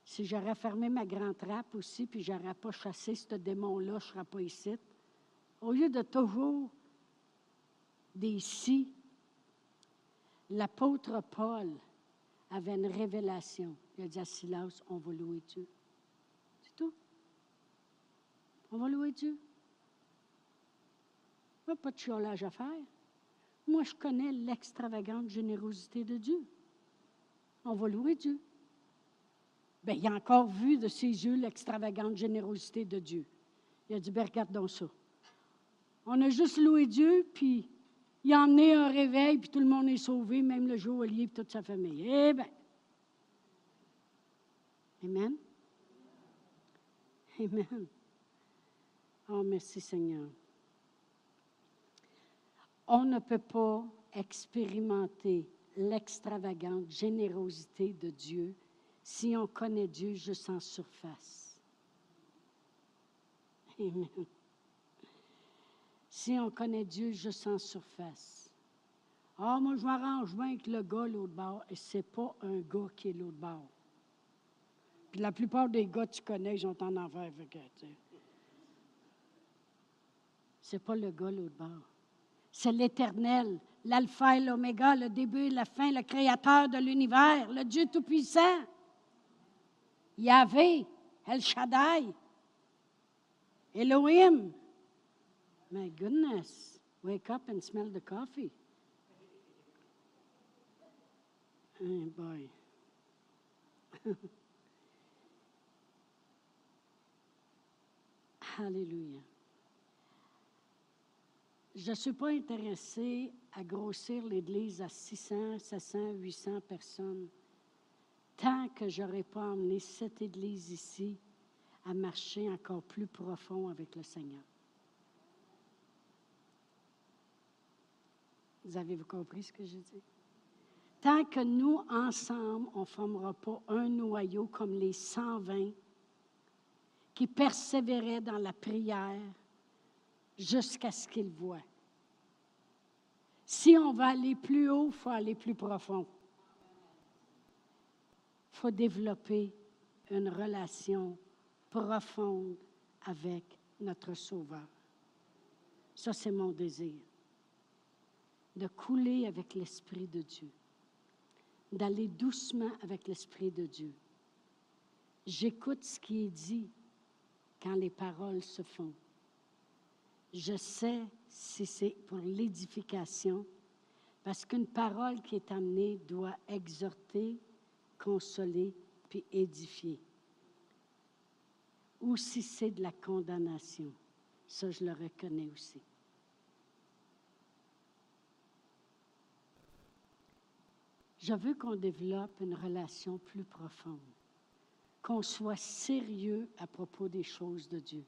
si j'aurais fermé ma grande trappe aussi, puis j'aurais pas chassé ce démon-là, je serais pas ici. Au lieu de toujours des si, l'apôtre Paul avait une révélation. Il a dit à Silas, on va louer Dieu. C'est tout. On va louer Dieu. Pas de chiolage à faire. Moi, je connais l'extravagante générosité de Dieu. On va louer Dieu. Bien, il a encore vu de ses yeux l'extravagante générosité de Dieu. Il a dit, ben, regarde donc ça. On a juste loué Dieu, puis il a emmené un réveil, puis tout le monde est sauvé, même le joaillier et toute sa famille. Eh bien. Amen. Amen. Oh, merci Seigneur. On ne peut pas expérimenter l'extravagante générosité de Dieu si on connaît Dieu juste en surface. Amen. Si on connaît Dieu juste en surface. Ah, moi, je m'arrange bien avec le gars l'autre bord, et ce n'est pas un gars qui est l'autre bord. Puis la plupart des gars que tu connais, ils ont en enfer avec eux. C'est pas le gars l'autre bord. C'est l'Éternel, l'Alpha et l'Oméga, le début et la fin, le Créateur de l'univers, le Dieu Tout-Puissant. Yahvé, El Shaddai, Elohim. My goodness, wake up and smell the coffee. Oh boy. <laughs> Hallelujah. Je ne suis pas intéressée à grossir l'Église à 600, 700, 800 personnes tant que je n'aurai pas emmené cette Église ici à marcher encore plus profond avec le Seigneur. Vous avez-vous compris ce que je dis? Tant que nous, ensemble, on ne formera pas un noyau comme les 120 qui persévéraient dans la prière jusqu'à ce qu'ils voient. Si on va aller plus haut, il faut aller plus profond. Il faut développer une relation profonde avec notre Sauveur. Ça, c'est mon désir. De couler avec l'Esprit de Dieu. D'aller doucement avec l'Esprit de Dieu. J'écoute ce qui est dit quand les paroles se font. Je sais si c'est pour l'édification, parce qu'une parole qui est amenée doit exhorter, consoler, puis édifier. Ou si c'est de la condamnation, ça je le reconnais aussi. Je veux qu'on développe une relation plus profonde, qu'on soit sérieux à propos des choses de Dieu.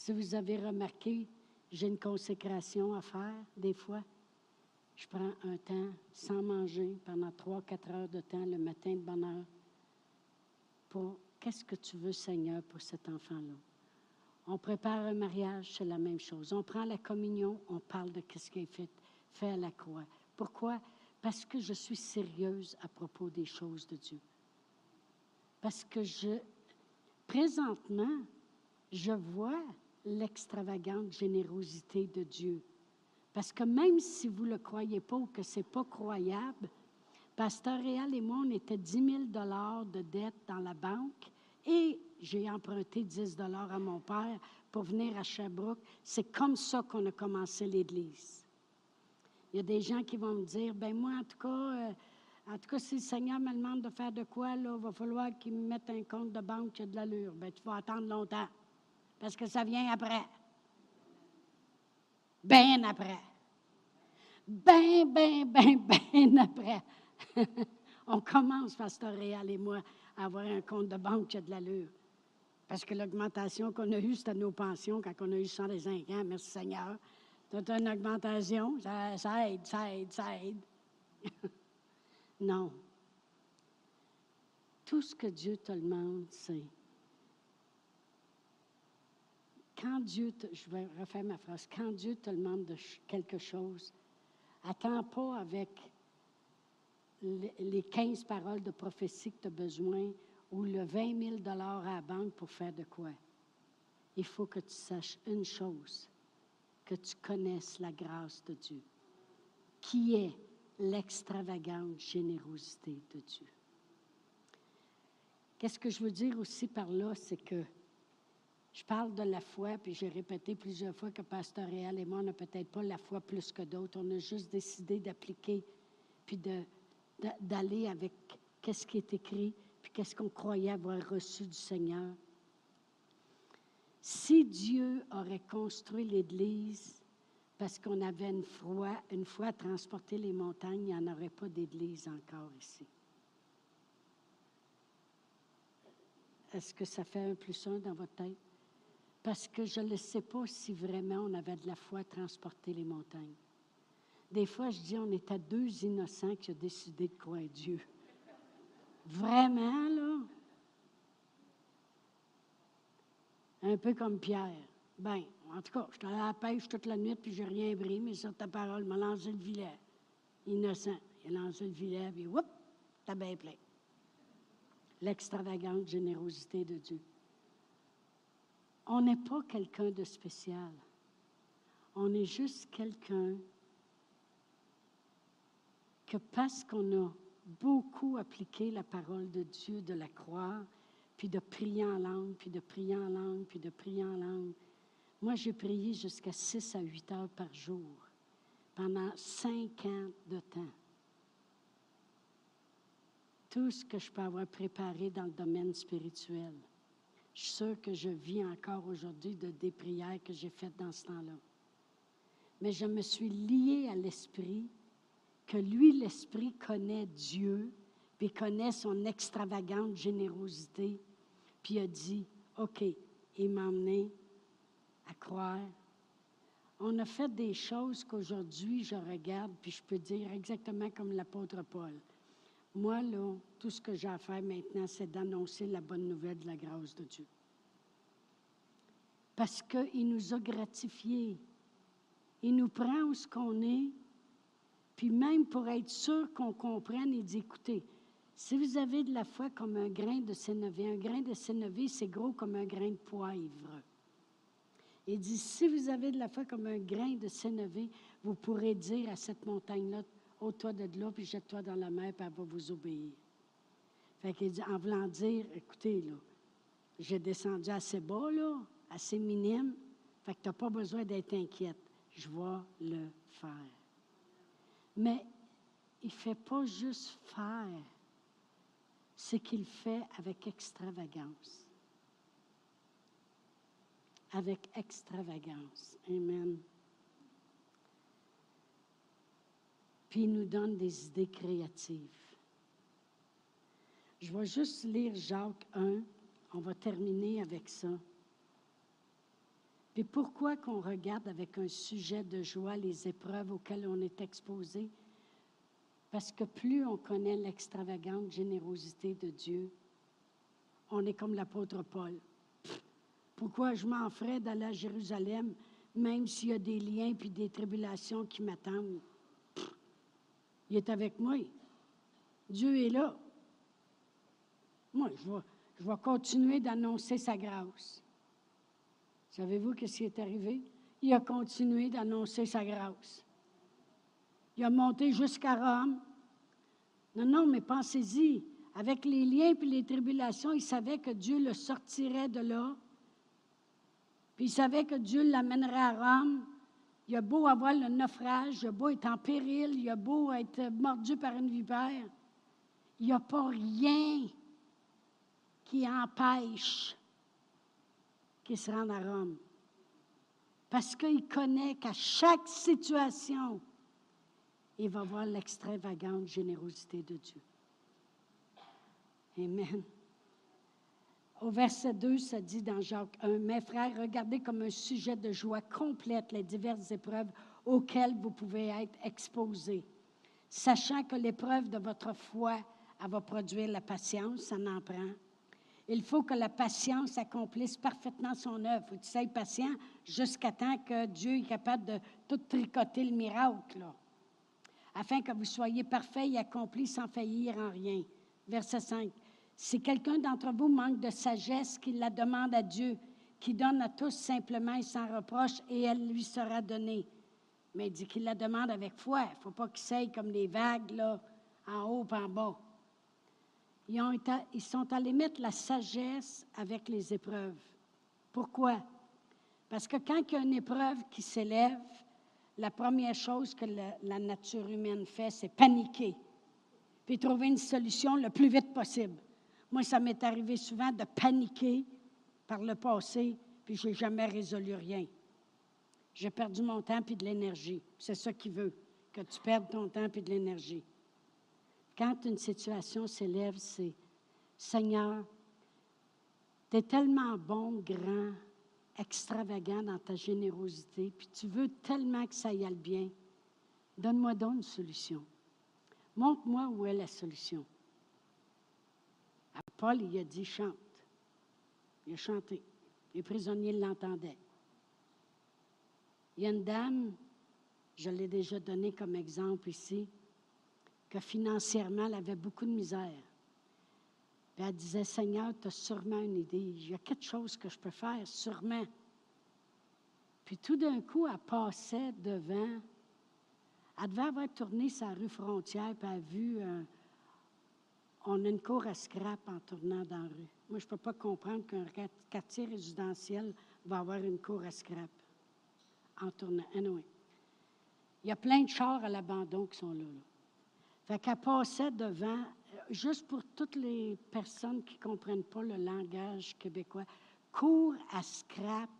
Si vous avez remarqué, j'ai une consécration à faire des fois. Je prends un temps sans manger pendant trois, quatre heures de temps le matin de bonne heure pour qu'est-ce que tu veux, Seigneur, pour cet enfant-là? On prépare un mariage, c'est la même chose. On prend la communion, on parle de ce qui est fait, fait à la croix. Pourquoi? Parce que je suis sérieuse à propos des choses de Dieu. Parce que je, présentement, je vois l'extravagante générosité de Dieu. Parce que même si vous ne le croyez pas ou que ce n'est pas croyable, Pasteur Réal et moi, on était 10 000 de dette dans la banque et j'ai emprunté 10 dollars à mon père pour venir à Sherbrooke. C'est comme ça qu'on a commencé l'Église. Il y a des gens qui vont me dire, ben moi, en tout cas, euh, en tout cas, si le Seigneur me demande de faire de quoi, là, il va falloir qu'il me mette un compte de banque qui a de l'allure. Ben, tu vas attendre longtemps, parce que ça vient après. Bien après. Bien, bien, bien, <laughs> bien après. <laughs> On commence, Pasteur Réal et moi, à avoir un compte de banque qui a de l'allure. Parce que l'augmentation qu'on a eue, c'était nos pensions quand on a eu 105 ans. Merci Seigneur. C'est une augmentation. Ça aide, ça aide, ça aide. <laughs> non. Tout ce que Dieu te demande, c'est quand Dieu, te, je vais refaire ma phrase, quand Dieu te demande de quelque chose, attends pas avec les 15 paroles de prophétie que tu as besoin ou le 20 000 à la banque pour faire de quoi? Il faut que tu saches une chose, que tu connaisses la grâce de Dieu, qui est l'extravagante générosité de Dieu. Qu'est-ce que je veux dire aussi par là, c'est que je parle de la foi, puis j'ai répété plusieurs fois que Pasteur Réal et moi, on n'a peut-être pas la foi plus que d'autres. On a juste décidé d'appliquer, puis d'aller avec qu'est-ce qui est écrit, puis qu'est-ce qu'on croyait avoir reçu du Seigneur. Si Dieu aurait construit l'Église parce qu'on avait une foi, une foi à transporter les montagnes, il n'y en aurait pas d'Église encore ici. Est-ce que ça fait un plus un dans votre tête? Parce que je ne sais pas si vraiment on avait de la foi à transporter les montagnes. Des fois, je dis, on était deux innocents qui ont décidé de croire Dieu. Vraiment, là? Un peu comme Pierre. Ben, en tout cas, je suis allé à la pêche toute la nuit, puis j'ai rien pris, mais sur ta parole, m'a lancé le filet. Innocent. Il a lancé le filet, puis whoop, t'as bien plein. L'extravagante générosité de Dieu. On n'est pas quelqu'un de spécial. On est juste quelqu'un que parce qu'on a beaucoup appliqué la parole de Dieu, de la croire, puis de prier en langue, puis de prier en langue, puis de prier en langue. Moi, j'ai prié jusqu'à 6 à 8 heures par jour pendant cinq ans de temps. Tout ce que je peux avoir préparé dans le domaine spirituel. Je suis sûre que je vis encore aujourd'hui de des prières que j'ai faites dans ce temps-là. Mais je me suis liée à l'Esprit que lui, l'Esprit, connaît Dieu, puis connaît son extravagante générosité, puis a dit, OK, il m'a à croire. On a fait des choses qu'aujourd'hui, je regarde, puis je peux dire exactement comme l'apôtre Paul. Moi, là, tout ce que j'ai à faire maintenant, c'est d'annoncer la bonne nouvelle de la grâce de Dieu. Parce qu'il nous a gratifiés. Il nous prend où ce qu'on est, puis même pour être sûr qu'on comprenne, il dit, écoutez, si vous avez de la foi comme un grain de sénévé, un grain de sénévé, c'est gros comme un grain de poivre. Il dit, si vous avez de la foi comme un grain de sénévé, vous pourrez dire à cette montagne-là, ôte-toi de là, puis jette-toi dans la mer, puis elle va vous obéir. Fait qu'il dit, en voulant dire, écoutez, là, j'ai descendu assez bas, là, assez minime, fait que tu n'as pas besoin d'être inquiète. Je vais le faire. Mais il ne fait pas juste faire, c'est qu'il fait avec extravagance. Avec extravagance. Amen. Puis il nous donne des idées créatives. Je vais juste lire Jacques 1. On va terminer avec ça. Puis pourquoi qu'on regarde avec un sujet de joie les épreuves auxquelles on est exposé? Parce que plus on connaît l'extravagante générosité de Dieu, on est comme l'apôtre Paul. Pourquoi je m'en ferais d'aller à Jérusalem, même s'il y a des liens puis des tribulations qui m'attendent? Il est avec moi. Dieu est là. Moi, je vais, continuer d'annoncer sa grâce. Savez-vous ce qui est arrivé? Il a continué d'annoncer sa grâce. Il a monté jusqu'à Rome. Non, non, mais pensez-y. Avec les liens et les tribulations, il savait que Dieu le sortirait de là. Puis il savait que Dieu l'amènerait à Rome. Il a beau avoir le naufrage, il a beau être en péril, il a beau être mordu par une vipère. Il n'y a pas rien qui empêche qu'il se rende à Rome. Parce qu'il connaît qu'à chaque situation, il va voir l'extravagante générosité de Dieu. Amen. Au verset 2, ça dit dans Jacques 1, Mes frères, regardez comme un sujet de joie complète les diverses épreuves auxquelles vous pouvez être exposés, sachant que l'épreuve de votre foi elle va produire la patience, ça en prend. Il faut que la patience accomplisse parfaitement son œuvre. Faut que tu sois patient jusqu'à temps que Dieu est capable de tout tricoter le miracle, afin que vous soyez parfaits et accomplis sans faillir en rien. Verset 5. Si quelqu'un d'entre vous manque de sagesse, qu'il la demande à Dieu, qui donne à tous simplement et sans reproche, et elle lui sera donnée. Mais il dit qu'il la demande avec foi. Il ne faut pas qu'il s'aille comme des vagues, là, en haut et en bas. Ils, ont ils sont allés mettre la sagesse avec les épreuves. Pourquoi? Parce que quand il y a une épreuve qui s'élève, la première chose que la nature humaine fait, c'est paniquer, puis trouver une solution le plus vite possible. Moi, ça m'est arrivé souvent de paniquer par le passé, puis je n'ai jamais résolu rien. J'ai perdu mon temps puis de l'énergie. C'est ça qu'il veut, que tu perdes ton temps puis de l'énergie. Quand une situation s'élève, c'est Seigneur, tu es tellement bon, grand, extravagant dans ta générosité, puis tu veux tellement que ça aille bien. Donne-moi donc une solution. Montre-moi où est la solution. Paul, il a dit chante. Il a chanté. Les prisonniers l'entendaient. Il y a une dame, je l'ai déjà donné comme exemple ici, que financièrement, elle avait beaucoup de misère. Elle disait, Seigneur, tu as sûrement une idée. Il y a quelque chose que je peux faire, sûrement. Puis tout d'un coup, elle passait devant. Elle devait avoir tourné sa rue frontière, puis elle a vu un, on a une cour à scrap en tournant dans la rue. Moi, je ne peux pas comprendre qu'un quartier résidentiel va avoir une cour à scrap en tournant. Anyway. Il y a plein de chars à l'abandon qui sont là. là. Fait qu'elle passait devant, juste pour toutes les personnes qui ne comprennent pas le langage québécois, cour à scrap,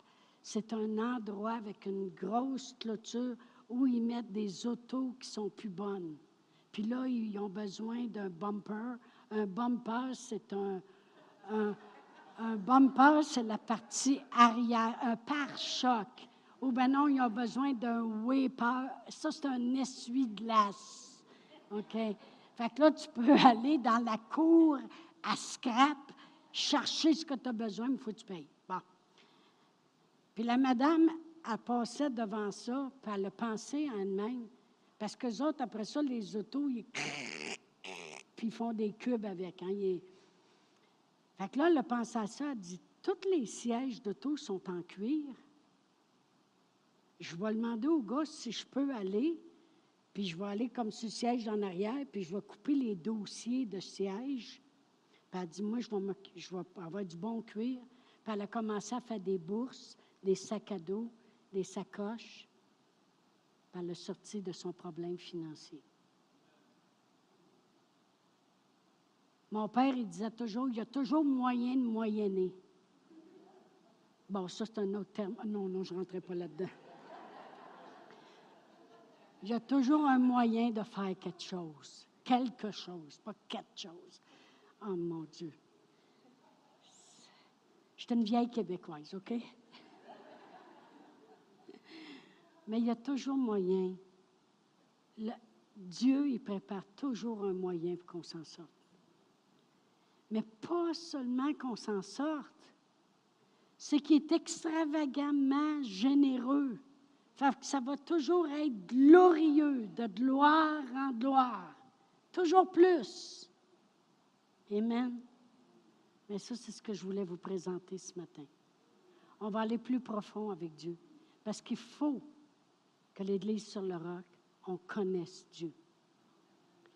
c'est un endroit avec une grosse clôture où ils mettent des autos qui sont plus bonnes. Puis là, ils ont besoin d'un bumper un bumper, c'est un, un, bumper, c'est la partie arrière, un pare-choc. Ou bien non, ils ont besoin d'un wiper. Ça, c'est un essuie-glace. OK? Fait que là, tu peux <laughs> aller dans la cour à scrap, chercher ce que tu as besoin, mais il faut que tu payes. Bon. Puis la madame, elle passait devant ça, puis elle a pensé en elle-même. Parce que les autres, après ça, les autos, ils puis ils font des cubes avec. Hein. Fait que là, elle a pensé à ça, dit Tous les sièges d'auto sont en cuir. Je vais demander au gars si je peux aller, puis je vais aller comme ce siège en arrière, puis je vais couper les dossiers de siège. Puis elle dit Moi, je vais, je vais avoir du bon cuir. Puis elle a commencé à faire des bourses, des sacs à dos, des sacoches. Puis elle a sorti de son problème financier. Mon père, il disait toujours, il y a toujours moyen de moyenner. Bon, ça, c'est un autre terme. Non, non, je ne rentrerai pas là-dedans. Il y a toujours un moyen de faire quelque chose. Quelque chose, pas quelque chose. Oh mon Dieu. Je suis une vieille québécoise, OK? Mais il y a toujours moyen. Dieu, il prépare toujours un moyen pour qu'on s'en sorte mais pas seulement qu'on s'en sorte, c'est qu'il est extravagamment généreux. ça va toujours être glorieux, de gloire en gloire. Toujours plus. Amen. Mais ça, c'est ce que je voulais vous présenter ce matin. On va aller plus profond avec Dieu. Parce qu'il faut que l'Église sur le roc, on connaisse Dieu.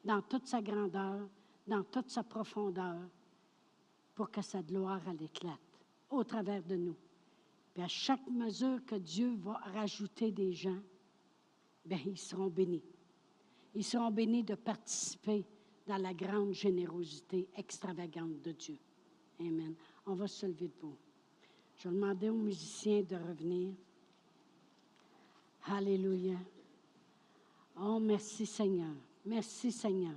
Dans toute sa grandeur, dans toute sa profondeur pour que sa gloire elle éclate au travers de nous. Puis à chaque mesure que Dieu va rajouter des gens, bien, ils seront bénis. Ils seront bénis de participer dans la grande générosité extravagante de Dieu. Amen. On va se lever debout. Je vais demander aux musiciens de revenir. Alléluia. Oh, merci Seigneur. Merci Seigneur.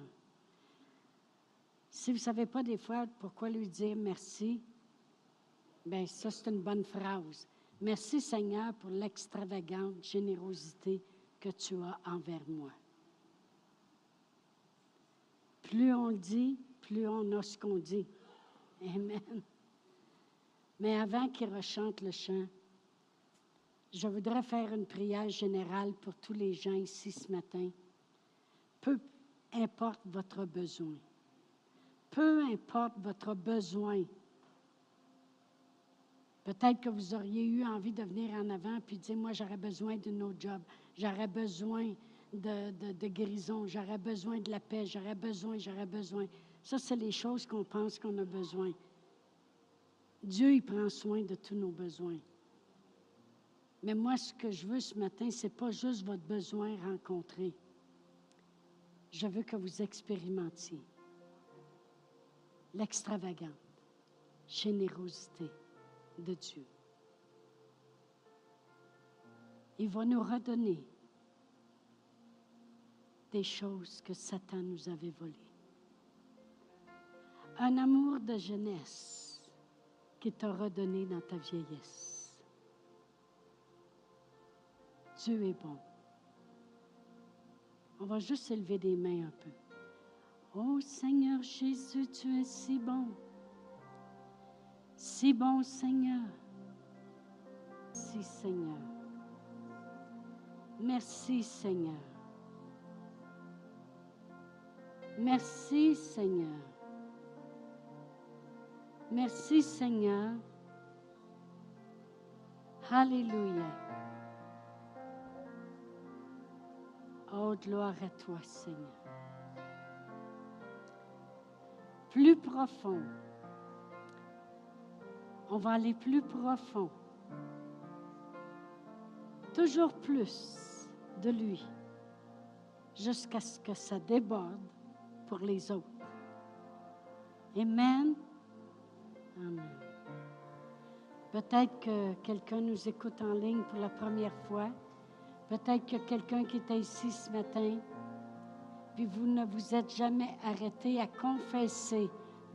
Si vous ne savez pas des fois pourquoi lui dire merci, bien ça c'est une bonne phrase. Merci Seigneur pour l'extravagante générosité que tu as envers moi. Plus on dit, plus on a ce qu'on dit. Amen. Mais avant qu'il rechante le chant, je voudrais faire une prière générale pour tous les gens ici ce matin. Peu importe votre besoin. Peu importe votre besoin. Peut-être que vous auriez eu envie de venir en avant puis dire, moi j'aurais besoin d'un autre job, j'aurais besoin de, de guérison, j'aurais besoin de la paix, j'aurais besoin, j'aurais besoin. Ça, c'est les choses qu'on pense qu'on a besoin. Dieu, il prend soin de tous nos besoins. Mais moi, ce que je veux ce matin, ce n'est pas juste votre besoin rencontré. Je veux que vous expérimentiez l'extravagante générosité de Dieu. Il va nous redonner des choses que Satan nous avait volées. Un amour de jeunesse qui t'a redonné dans ta vieillesse. Dieu est bon. On va juste élever des mains un peu. Oh Seigneur Jésus, tu es si bon. Si bon Seigneur. Merci Seigneur. Merci Seigneur. Merci Seigneur. Merci Seigneur. Alléluia. Oh, gloire à toi Seigneur. Plus profond. On va aller plus profond. Toujours plus de lui jusqu'à ce que ça déborde pour les autres. Amen. Amen. Peut-être que quelqu'un nous écoute en ligne pour la première fois. Peut-être que quelqu'un qui était ici ce matin, puis vous ne vous êtes jamais arrêté à confesser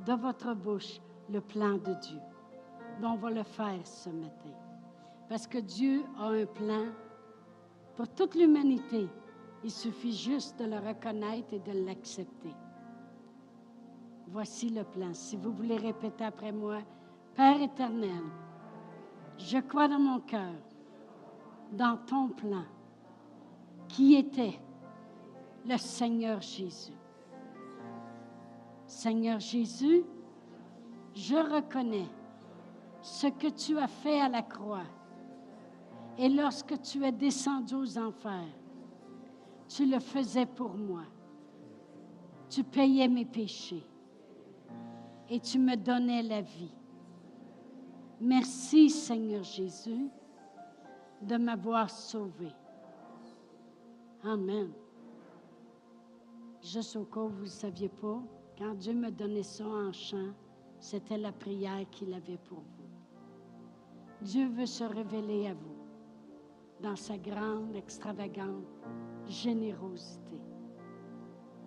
de votre bouche le plan de Dieu. Mais on va le faire ce matin. Parce que Dieu a un plan pour toute l'humanité. Il suffit juste de le reconnaître et de l'accepter. Voici le plan. Si vous voulez répéter après moi, Père éternel, je crois dans mon cœur, dans ton plan, qui était le Seigneur Jésus. Seigneur Jésus, je reconnais ce que tu as fait à la croix. Et lorsque tu es descendu aux enfers, tu le faisais pour moi. Tu payais mes péchés et tu me donnais la vie. Merci Seigneur Jésus de m'avoir sauvé. Amen. Juste au cas où vous ne saviez pas, quand Dieu me donnait ça en chant, c'était la prière qu'il avait pour vous. Dieu veut se révéler à vous dans sa grande, extravagante générosité.